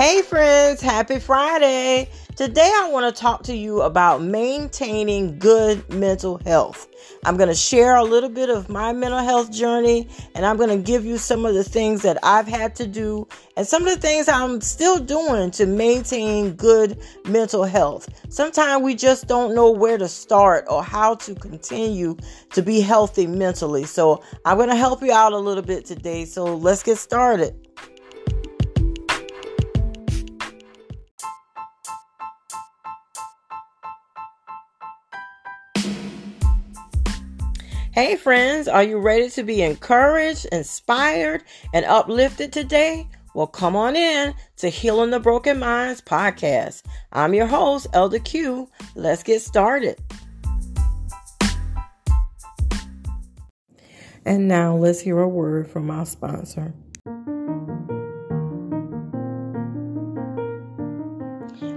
Hey, friends, happy Friday. Today, I want to talk to you about maintaining good mental health. I'm going to share a little bit of my mental health journey, and I'm going to give you some of the things that I've had to do and some of the things I'm still doing to maintain good mental health. Sometimes we just don't know where to start or how to continue to be healthy mentally. So, I'm going to help you out a little bit today. So, let's get started. Hey, friends, are you ready to be encouraged, inspired, and uplifted today? Well, come on in to Healing the Broken Minds podcast. I'm your host, Elder Q. Let's get started. And now let's hear a word from our sponsor.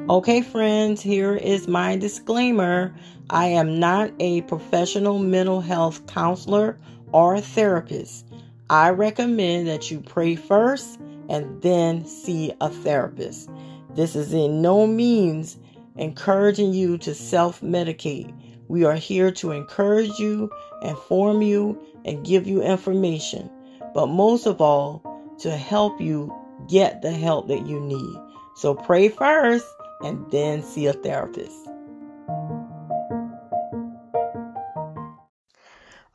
Okay, friends, here is my disclaimer. I am not a professional mental health counselor or therapist. I recommend that you pray first and then see a therapist. This is in no means encouraging you to self medicate. We are here to encourage you, inform you, and give you information, but most of all, to help you get the help that you need. So pray first and then see a therapist.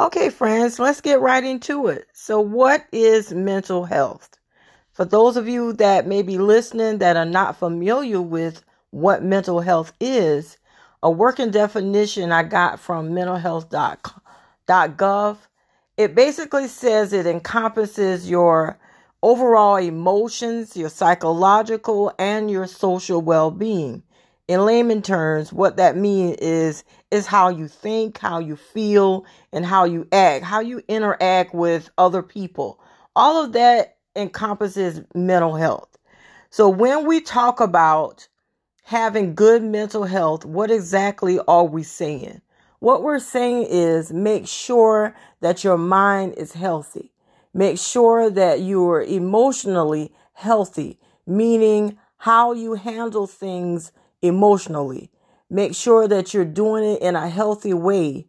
Okay, friends, let's get right into it. So, what is mental health? For those of you that may be listening that are not familiar with what mental health is, a working definition I got from mentalhealth.gov, it basically says it encompasses your overall emotions, your psychological, and your social well being. In layman terms, what that means is is how you think, how you feel, and how you act, how you interact with other people. All of that encompasses mental health. So when we talk about having good mental health, what exactly are we saying? What we're saying is make sure that your mind is healthy. Make sure that you're emotionally healthy, meaning how you handle things emotionally. Make sure that you're doing it in a healthy way.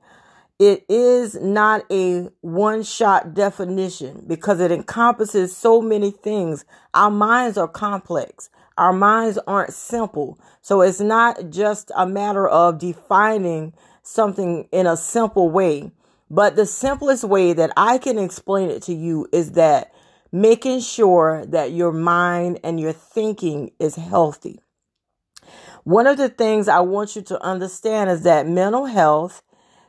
It is not a one shot definition because it encompasses so many things. Our minds are complex. Our minds aren't simple. So it's not just a matter of defining something in a simple way. But the simplest way that I can explain it to you is that making sure that your mind and your thinking is healthy. One of the things I want you to understand is that mental health,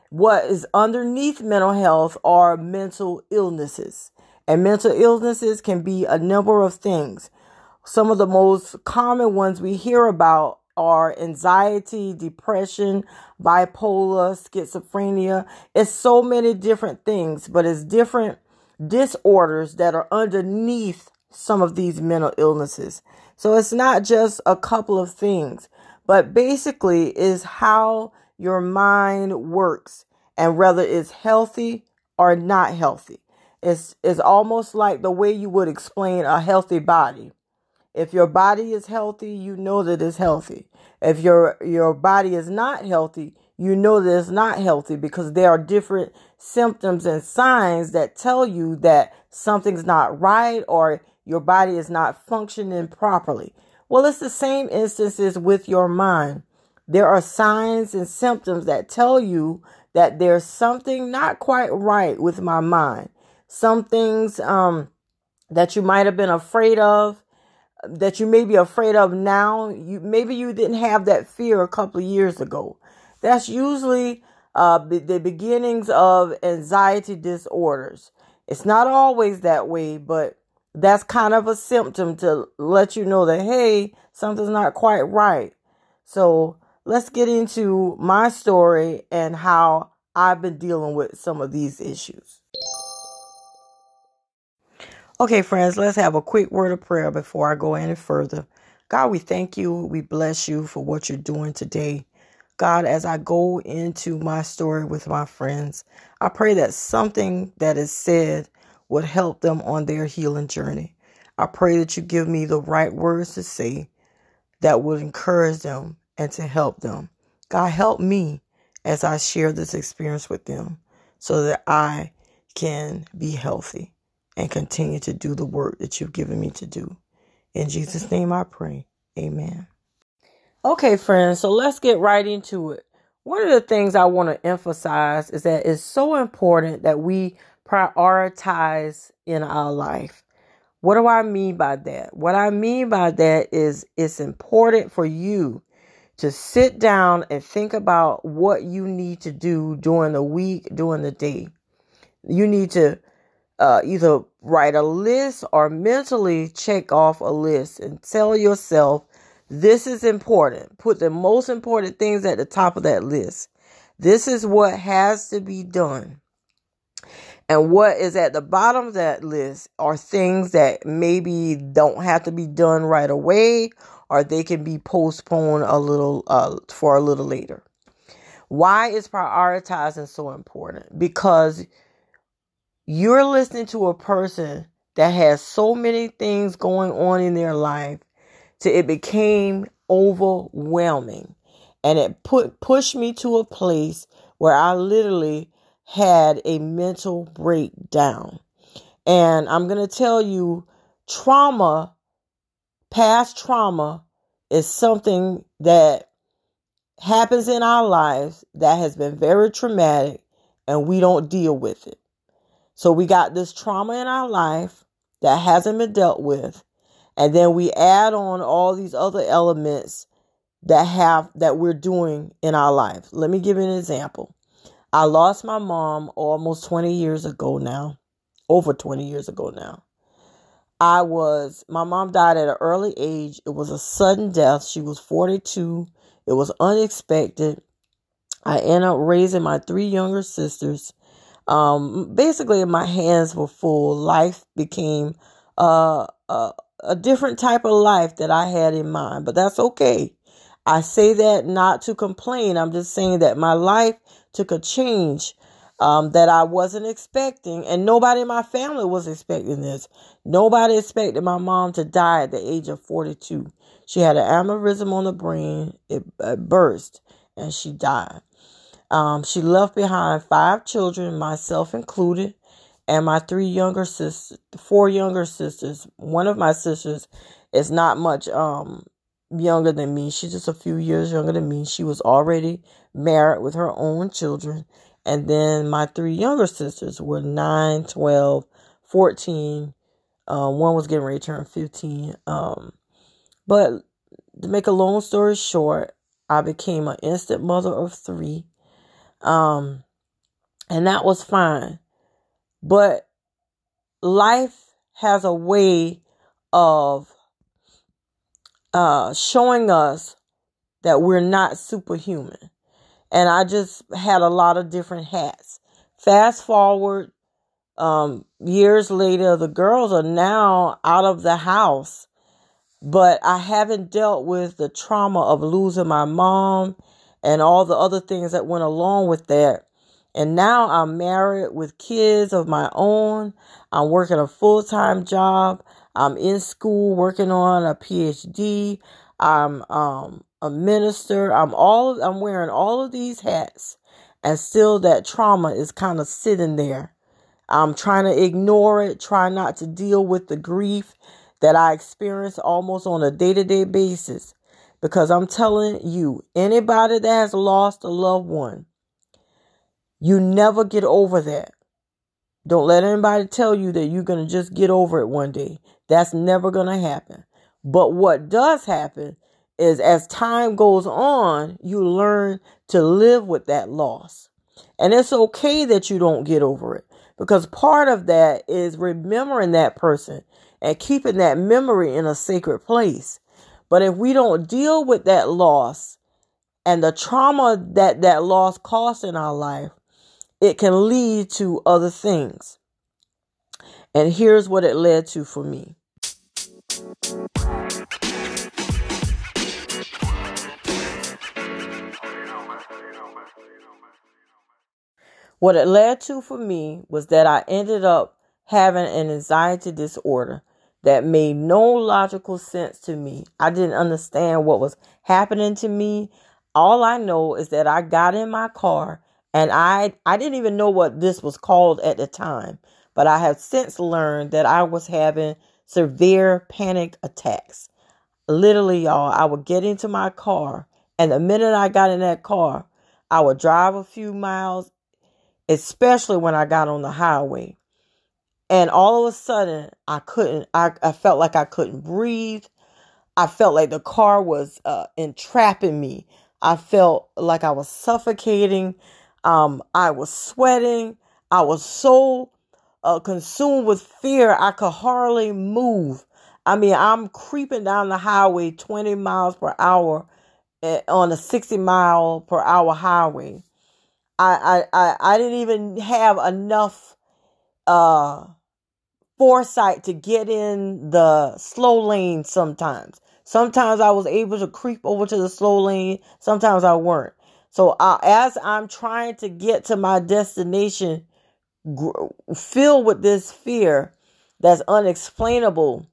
what is underneath mental health are mental illnesses. And mental illnesses can be a number of things. Some of the most common ones we hear about are anxiety, depression, bipolar, schizophrenia. It's so many different things, but it's different disorders that are underneath some of these mental illnesses. So it's not just a couple of things, but basically is how your mind works and whether it's healthy or not healthy. It's, it's almost like the way you would explain a healthy body. If your body is healthy, you know that it's healthy. If your your body is not healthy, you know that it's not healthy because there are different symptoms and signs that tell you that something's not right or your body is not functioning properly. Well, it's the same instances with your mind. There are signs and symptoms that tell you that there's something not quite right with my mind. Some things um, that you might have been afraid of that you may be afraid of now, you maybe you didn't have that fear a couple of years ago. That's usually uh, the beginnings of anxiety disorders. It's not always that way, but that's kind of a symptom to let you know that hey, something's not quite right. So let's get into my story and how I've been dealing with some of these issues. Okay, friends, let's have a quick word of prayer before I go any further. God, we thank you. We bless you for what you're doing today. God, as I go into my story with my friends, I pray that something that is said would help them on their healing journey. I pray that you give me the right words to say that would encourage them and to help them. God, help me as I share this experience with them so that I can be healthy and continue to do the work that you've given me to do. In Jesus' name I pray. Amen. Okay, friends, so let's get right into it. One of the things I want to emphasize is that it's so important that we prioritize in our life. What do I mean by that? What I mean by that is it's important for you to sit down and think about what you need to do during the week, during the day. You need to uh, either write a list or mentally check off a list and tell yourself this is important. Put the most important things at the top of that list. This is what has to be done. And what is at the bottom of that list are things that maybe don't have to be done right away or they can be postponed a little uh, for a little later. Why is prioritizing so important? Because you're listening to a person that has so many things going on in their life to it became overwhelming and it put pushed me to a place where I literally had a mental breakdown. And I'm going to tell you, trauma, past trauma, is something that happens in our lives that has been very traumatic and we don't deal with it. So we got this trauma in our life that hasn't been dealt with. And then we add on all these other elements that have that we're doing in our life. Let me give you an example. I lost my mom almost 20 years ago now, over 20 years ago now. I was, my mom died at an early age. It was a sudden death. She was 42. It was unexpected. I ended up raising my three younger sisters. Um, basically, my hands were full. Life became uh, a, a different type of life that I had in mind, but that's okay. I say that not to complain. I'm just saying that my life took a change um, that I wasn't expecting, and nobody in my family was expecting this. Nobody expected my mom to die at the age of 42. She had an aneurysm on the brain, it, it burst, and she died. Um, she left behind five children, myself included, and my three younger sisters, four younger sisters. One of my sisters is not much um, younger than me. She's just a few years younger than me. She was already married with her own children. And then my three younger sisters were 9, 12, 14. Um, one was getting ready to turn 15. Um, but to make a long story short, I became an instant mother of three. Um, and that was fine. But life has a way of uh, showing us that we're not superhuman. And I just had a lot of different hats. Fast forward um, years later, the girls are now out of the house, but I haven't dealt with the trauma of losing my mom and all the other things that went along with that. And now I'm married with kids of my own. I'm working a full time job. I'm in school working on a PhD. I'm um, a minister. I'm all I'm wearing all of these hats, and still that trauma is kind of sitting there. I'm trying to ignore it, try not to deal with the grief that I experience almost on a day to day basis. Because I'm telling you, anybody that has lost a loved one, you never get over that. Don't let anybody tell you that you're going to just get over it one day. That's never going to happen. But what does happen is as time goes on, you learn to live with that loss. And it's okay that you don't get over it because part of that is remembering that person and keeping that memory in a sacred place. But if we don't deal with that loss and the trauma that that loss costs in our life, it can lead to other things. And here's what it led to for me. What it led to for me was that I ended up having an anxiety disorder that made no logical sense to me. I didn't understand what was happening to me. All I know is that I got in my car and I I didn't even know what this was called at the time, but I have since learned that I was having severe panic attacks. Literally, y'all, I would get into my car and the minute I got in that car, I would drive a few miles, especially when I got on the highway. And all of a sudden, I couldn't, I, I felt like I couldn't breathe. I felt like the car was uh, entrapping me. I felt like I was suffocating. Um, I was sweating. I was so uh, consumed with fear, I could hardly move. I mean, I'm creeping down the highway 20 miles per hour eh, on a 60 mile per hour highway. I, I, I, I didn't even have enough uh, foresight to get in the slow lane sometimes. Sometimes I was able to creep over to the slow lane, sometimes I weren't. So uh, as I'm trying to get to my destination, gr- filled with this fear that's unexplainable,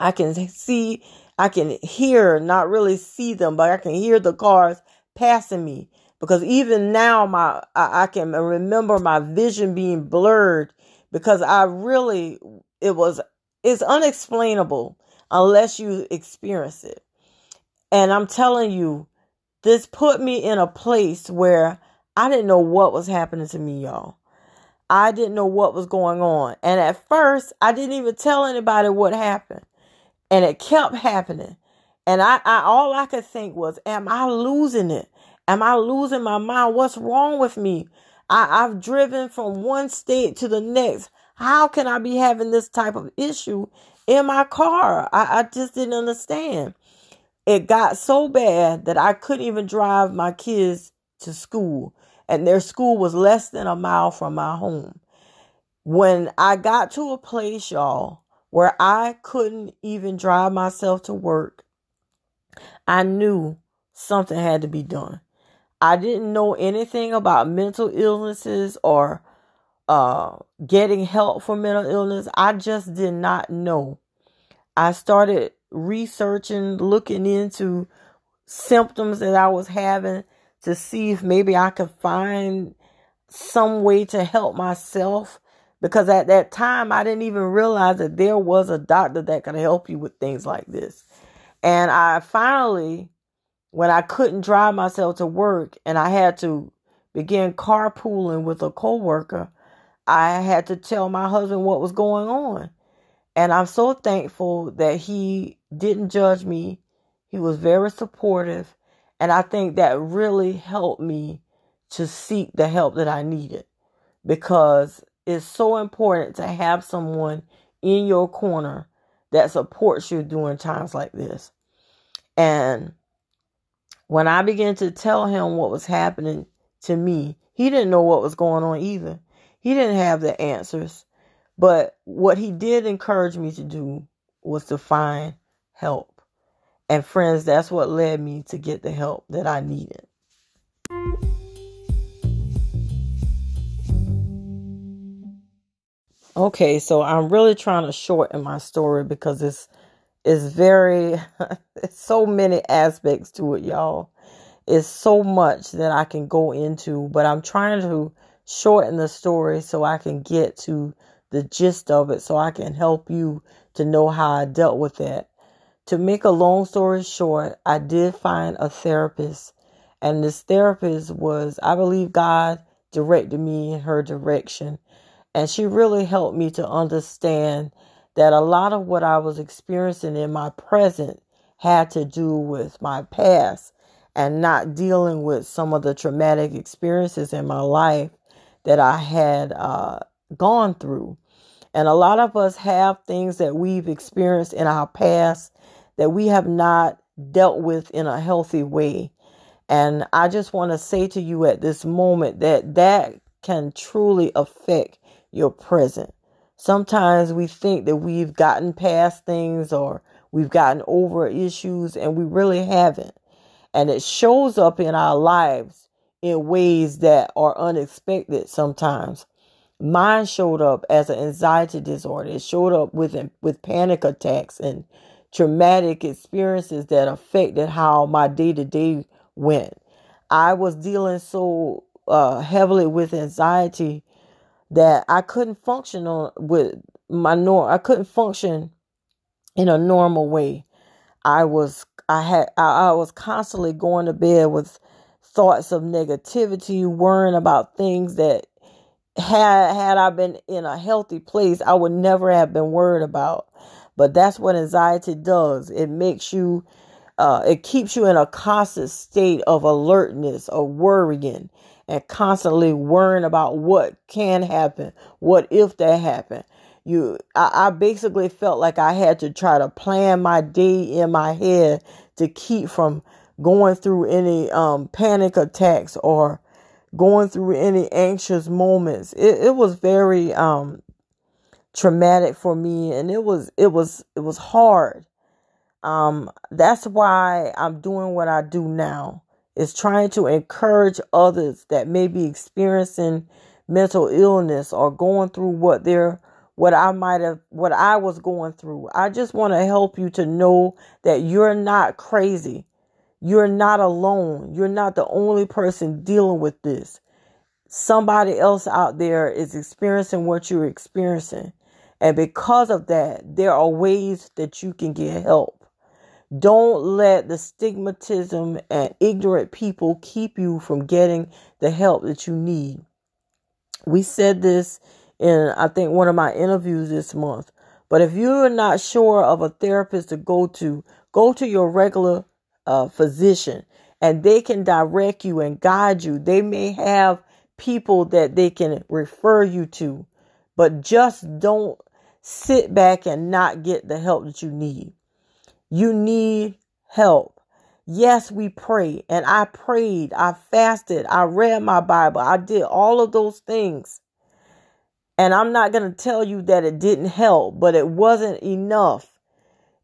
I can see, I can hear, not really see them, but I can hear the cars passing me. Because even now, my I, I can remember my vision being blurred because I really it was it's unexplainable unless you experience it. And I'm telling you, this put me in a place where I didn't know what was happening to me, y'all. I didn't know what was going on. And at first, I didn't even tell anybody what happened. And it kept happening. And I, I all I could think was, am I losing it? Am I losing my mind? What's wrong with me? I, I've driven from one state to the next. How can I be having this type of issue in my car? I, I just didn't understand. It got so bad that I couldn't even drive my kids to school, and their school was less than a mile from my home. When I got to a place, y'all, where I couldn't even drive myself to work, I knew something had to be done. I didn't know anything about mental illnesses or uh, getting help for mental illness. I just did not know. I started researching, looking into symptoms that I was having to see if maybe I could find some way to help myself. Because at that time, I didn't even realize that there was a doctor that could help you with things like this. And I finally when I couldn't drive myself to work and I had to begin carpooling with a coworker, I had to tell my husband what was going on. And I'm so thankful that he didn't judge me. He was very supportive. And I think that really helped me to seek the help that I needed because it's so important to have someone in your corner that supports you during times like this. And when I began to tell him what was happening to me, he didn't know what was going on either. He didn't have the answers. But what he did encourage me to do was to find help. And friends, that's what led me to get the help that I needed. Okay, so I'm really trying to shorten my story because it's is very it's so many aspects to it, y'all. It's so much that I can go into, but I'm trying to shorten the story so I can get to the gist of it so I can help you to know how I dealt with that. To make a long story short, I did find a therapist, and this therapist was, I believe, God directed me in her direction, and she really helped me to understand that a lot of what I was experiencing in my present had to do with my past and not dealing with some of the traumatic experiences in my life that I had uh, gone through. And a lot of us have things that we've experienced in our past that we have not dealt with in a healthy way. And I just want to say to you at this moment that that can truly affect your present. Sometimes we think that we've gotten past things or we've gotten over issues and we really haven't. And it shows up in our lives in ways that are unexpected sometimes. Mine showed up as an anxiety disorder. It showed up with with panic attacks and traumatic experiences that affected how my day to day went. I was dealing so uh, heavily with anxiety that I couldn't function on with my norm. I couldn't function in a normal way. I was I had I, I was constantly going to bed with thoughts of negativity, worrying about things that had had I been in a healthy place, I would never have been worried about. But that's what anxiety does. It makes you uh, it keeps you in a constant state of alertness of worrying and constantly worrying about what can happen, what if that happened. You, I, I basically felt like I had to try to plan my day in my head to keep from going through any um, panic attacks or going through any anxious moments. It, it was very um, traumatic for me, and it was it was it was hard. Um, that's why I'm doing what I do now. Is trying to encourage others that may be experiencing mental illness or going through what they're what I might have what I was going through. I just want to help you to know that you're not crazy. You're not alone. You're not the only person dealing with this. Somebody else out there is experiencing what you're experiencing. And because of that, there are ways that you can get help. Don't let the stigmatism and ignorant people keep you from getting the help that you need. We said this in, I think, one of my interviews this month. But if you're not sure of a therapist to go to, go to your regular uh, physician and they can direct you and guide you. They may have people that they can refer you to, but just don't sit back and not get the help that you need. You need help. Yes, we pray. And I prayed, I fasted, I read my Bible, I did all of those things. And I'm not going to tell you that it didn't help, but it wasn't enough.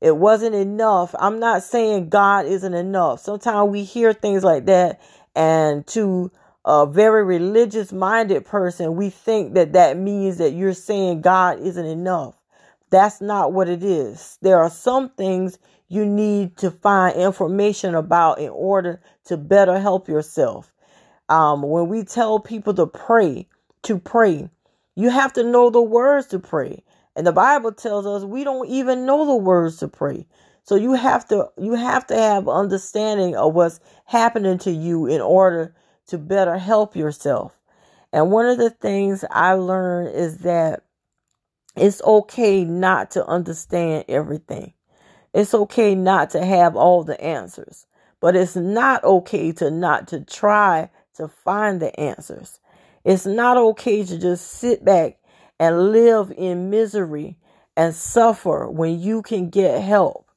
It wasn't enough. I'm not saying God isn't enough. Sometimes we hear things like that, and to a very religious minded person, we think that that means that you're saying God isn't enough. That's not what it is. There are some things you need to find information about in order to better help yourself. Um, when we tell people to pray, to pray, you have to know the words to pray. And the Bible tells us we don't even know the words to pray. So you have to you have to have understanding of what's happening to you in order to better help yourself. And one of the things I learned is that it's okay not to understand everything. It's okay not to have all the answers, but it's not okay to not to try to find the answers. It's not okay to just sit back and live in misery and suffer when you can get help.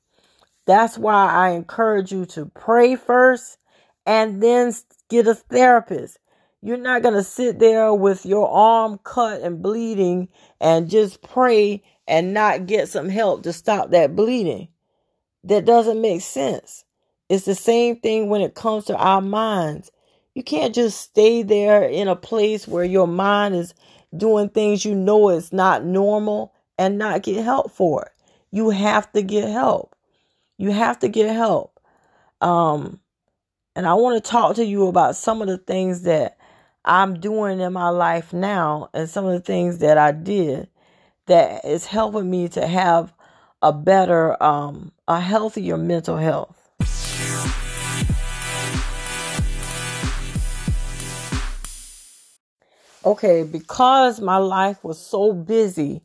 That's why I encourage you to pray first and then get a therapist. You're not going to sit there with your arm cut and bleeding and just pray and not get some help to stop that bleeding. That doesn't make sense. It's the same thing when it comes to our minds. You can't just stay there in a place where your mind is doing things you know is not normal and not get help for it. You have to get help. You have to get help. Um, and I want to talk to you about some of the things that I'm doing in my life now and some of the things that I did that is helping me to have a better, um, a healthier mental health. Okay, because my life was so busy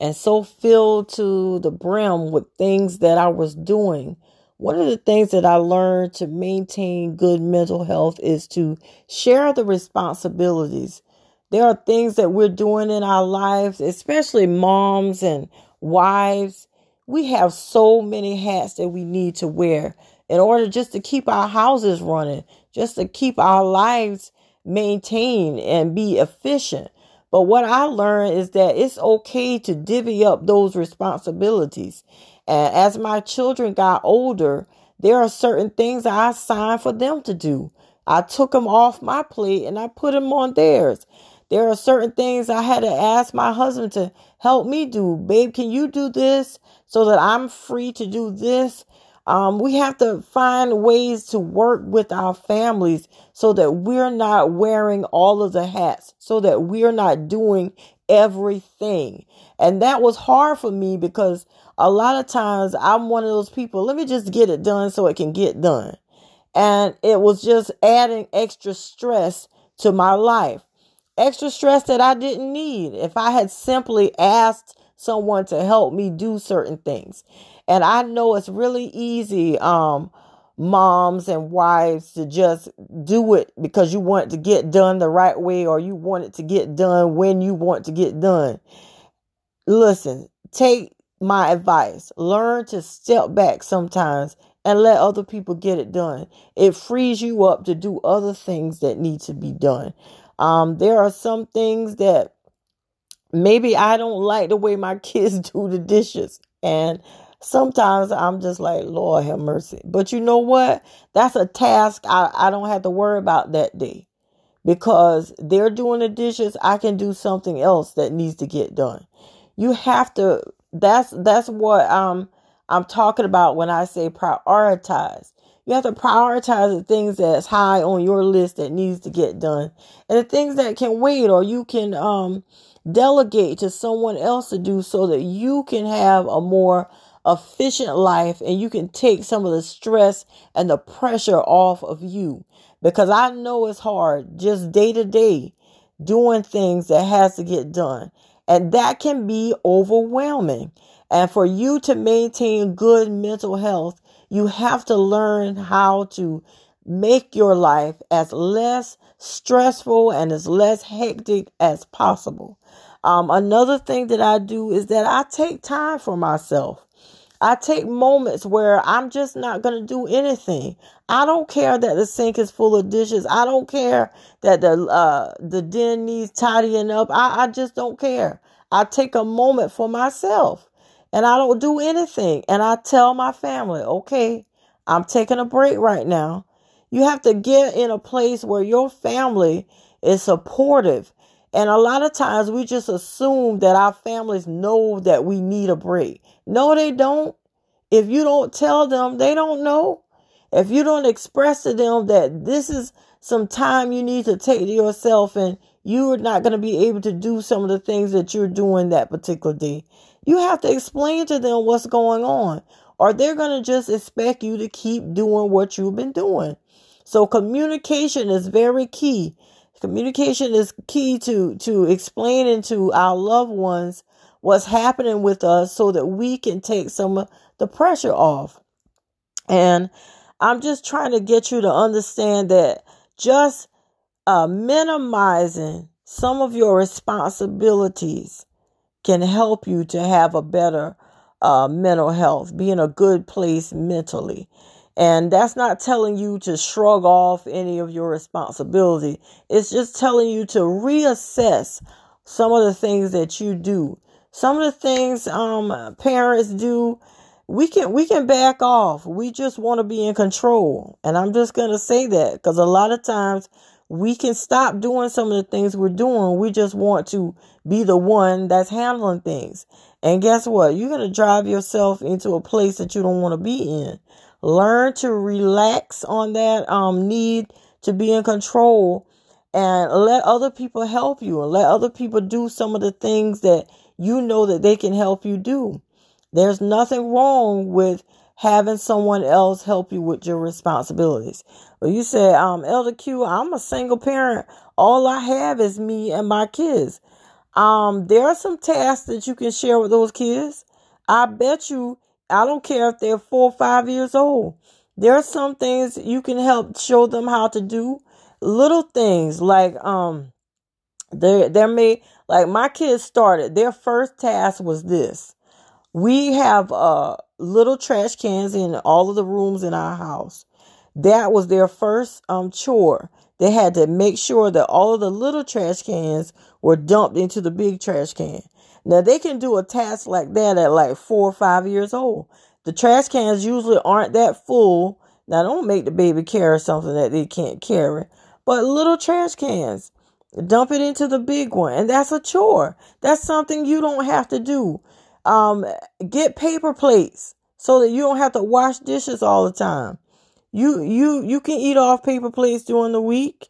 and so filled to the brim with things that I was doing, one of the things that I learned to maintain good mental health is to share the responsibilities. There are things that we're doing in our lives, especially moms and wives. We have so many hats that we need to wear in order just to keep our houses running, just to keep our lives maintain and be efficient. But what I learned is that it's okay to divvy up those responsibilities. And as my children got older, there are certain things I assigned for them to do. I took them off my plate and I put them on theirs. There are certain things I had to ask my husband to help me do. Babe, can you do this so that I'm free to do this? Um, we have to find ways to work with our families so that we're not wearing all of the hats, so that we're not doing everything. And that was hard for me because a lot of times I'm one of those people, let me just get it done so it can get done. And it was just adding extra stress to my life extra stress that I didn't need if I had simply asked someone to help me do certain things. And I know it's really easy, um, moms and wives to just do it because you want to get done the right way or you want it to get done when you want to get done. Listen, take my advice. Learn to step back sometimes and let other people get it done. It frees you up to do other things that need to be done. Um, there are some things that maybe I don't like the way my kids do the dishes. And sometimes I'm just like, Lord have mercy. But you know what? That's a task I, I don't have to worry about that day. Because they're doing the dishes, I can do something else that needs to get done. You have to that's that's what um I'm talking about when I say prioritize. You have to prioritize the things that's high on your list that needs to get done and the things that can wait or you can um, delegate to someone else to do so that you can have a more efficient life and you can take some of the stress and the pressure off of you because I know it's hard just day to day doing things that has to get done and that can be overwhelming and for you to maintain good mental health you have to learn how to make your life as less stressful and as less hectic as possible. Um, another thing that I do is that I take time for myself. I take moments where I'm just not going to do anything. I don't care that the sink is full of dishes. I don't care that the uh, the den needs tidying up. I, I just don't care. I take a moment for myself and I don't do anything. And I tell my family, okay, I'm taking a break right now. You have to get in a place where your family is supportive. And a lot of times we just assume that our families know that we need a break. No, they don't. If you don't tell them, they don't know. If you don't express to them that this is some time you need to take to yourself and you're not going to be able to do some of the things that you're doing that particular day, you have to explain to them what's going on, or they're going to just expect you to keep doing what you've been doing. So communication is very key. Communication is key to, to explaining to our loved ones what's happening with us so that we can take some of the pressure off. And I'm just trying to get you to understand that just uh, minimizing some of your responsibilities can help you to have a better uh, mental health, be in a good place mentally. And that's not telling you to shrug off any of your responsibility. It's just telling you to reassess some of the things that you do. Some of the things um, parents do, we can we can back off. We just want to be in control. And I'm just going to say that because a lot of times we can stop doing some of the things we're doing. We just want to be the one that's handling things. And guess what? You're going to drive yourself into a place that you don't want to be in. Learn to relax on that um, need to be in control and let other people help you and let other people do some of the things that you know that they can help you do. There's nothing wrong with having someone else help you with your responsibilities. But you said, um, Elder Q, I'm a single parent. All I have is me and my kids. Um, there are some tasks that you can share with those kids. I bet you, I don't care if they're four or five years old. There are some things you can help show them how to do. Little things like, um, there, there may, like my kids started, their first task was this. We have, uh, little trash cans in all of the rooms in our house. That was their first um, chore. They had to make sure that all of the little trash cans were dumped into the big trash can. Now they can do a task like that at like four or five years old. The trash cans usually aren't that full. Now don't make the baby carry something that they can't carry, but little trash cans. dump it into the big one. And that's a chore. That's something you don't have to do. Um, get paper plates so that you don't have to wash dishes all the time. You you you can eat off paper plates during the week.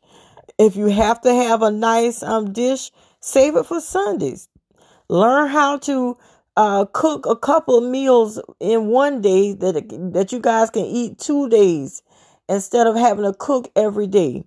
If you have to have a nice um dish, save it for Sundays. Learn how to uh, cook a couple of meals in one day that that you guys can eat two days instead of having to cook every day.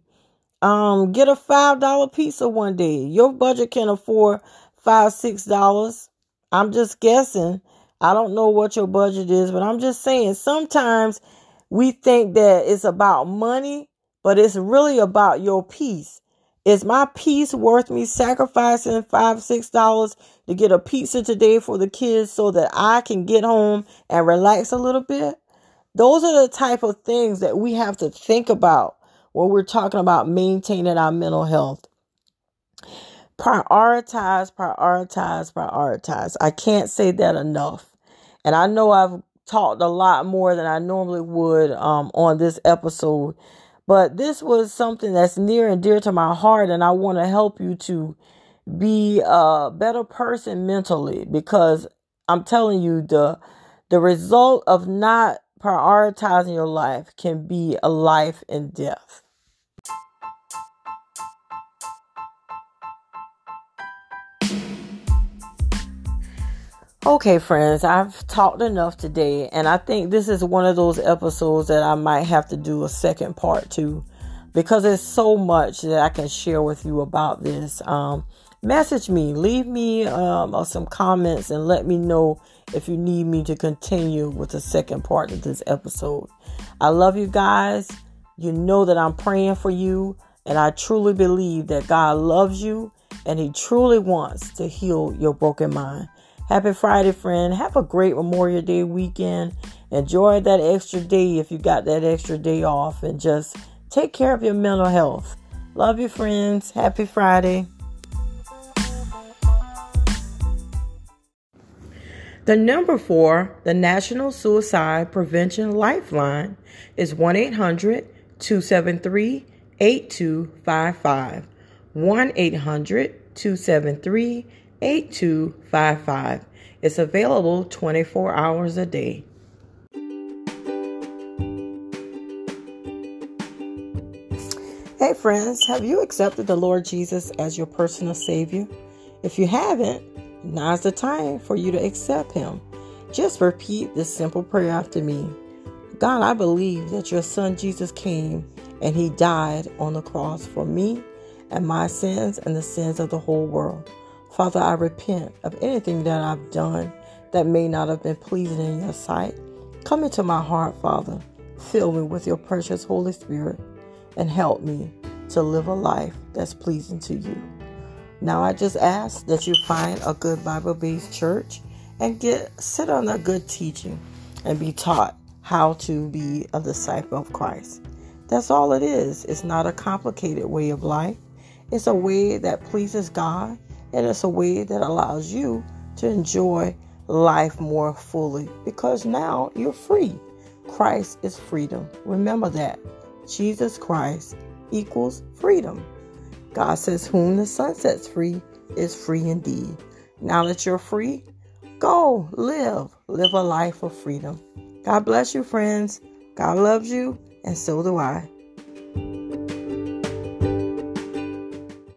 Um, get a five dollar pizza one day. Your budget can afford five six dollars. I'm just guessing. I don't know what your budget is, but I'm just saying sometimes we think that it's about money, but it's really about your peace. Is my peace worth me sacrificing five, six dollars to get a pizza today for the kids so that I can get home and relax a little bit? Those are the type of things that we have to think about when we're talking about maintaining our mental health. Prioritize, prioritize, prioritize. I can't say that enough. And I know I've talked a lot more than I normally would um, on this episode but this was something that's near and dear to my heart, and I want to help you to be a better person mentally because I'm telling you the the result of not prioritizing your life can be a life and death. Okay, friends, I've talked enough today, and I think this is one of those episodes that I might have to do a second part to because there's so much that I can share with you about this. Um, message me, leave me um, some comments, and let me know if you need me to continue with the second part of this episode. I love you guys. You know that I'm praying for you, and I truly believe that God loves you and He truly wants to heal your broken mind. Happy Friday, friend. Have a great Memorial Day weekend. Enjoy that extra day if you got that extra day off and just take care of your mental health. Love you, friends. Happy Friday. The number for the National Suicide Prevention Lifeline is 1 800 273 8255. 1 800 273 8255. It's available 24 hours a day. Hey, friends, have you accepted the Lord Jesus as your personal Savior? If you haven't, now's the time for you to accept Him. Just repeat this simple prayer after me God, I believe that your Son Jesus came and He died on the cross for me and my sins and the sins of the whole world. Father, I repent of anything that I've done that may not have been pleasing in your sight. Come into my heart, Father. Fill me with your precious Holy Spirit and help me to live a life that's pleasing to you. Now I just ask that you find a good Bible-based church and get sit on a good teaching and be taught how to be a disciple of Christ. That's all it is. It's not a complicated way of life. It's a way that pleases God and it's a way that allows you to enjoy life more fully because now you're free. Christ is freedom. Remember that. Jesus Christ equals freedom. God says, Whom the Son sets free is free indeed. Now that you're free, go live. Live a life of freedom. God bless you, friends. God loves you, and so do I.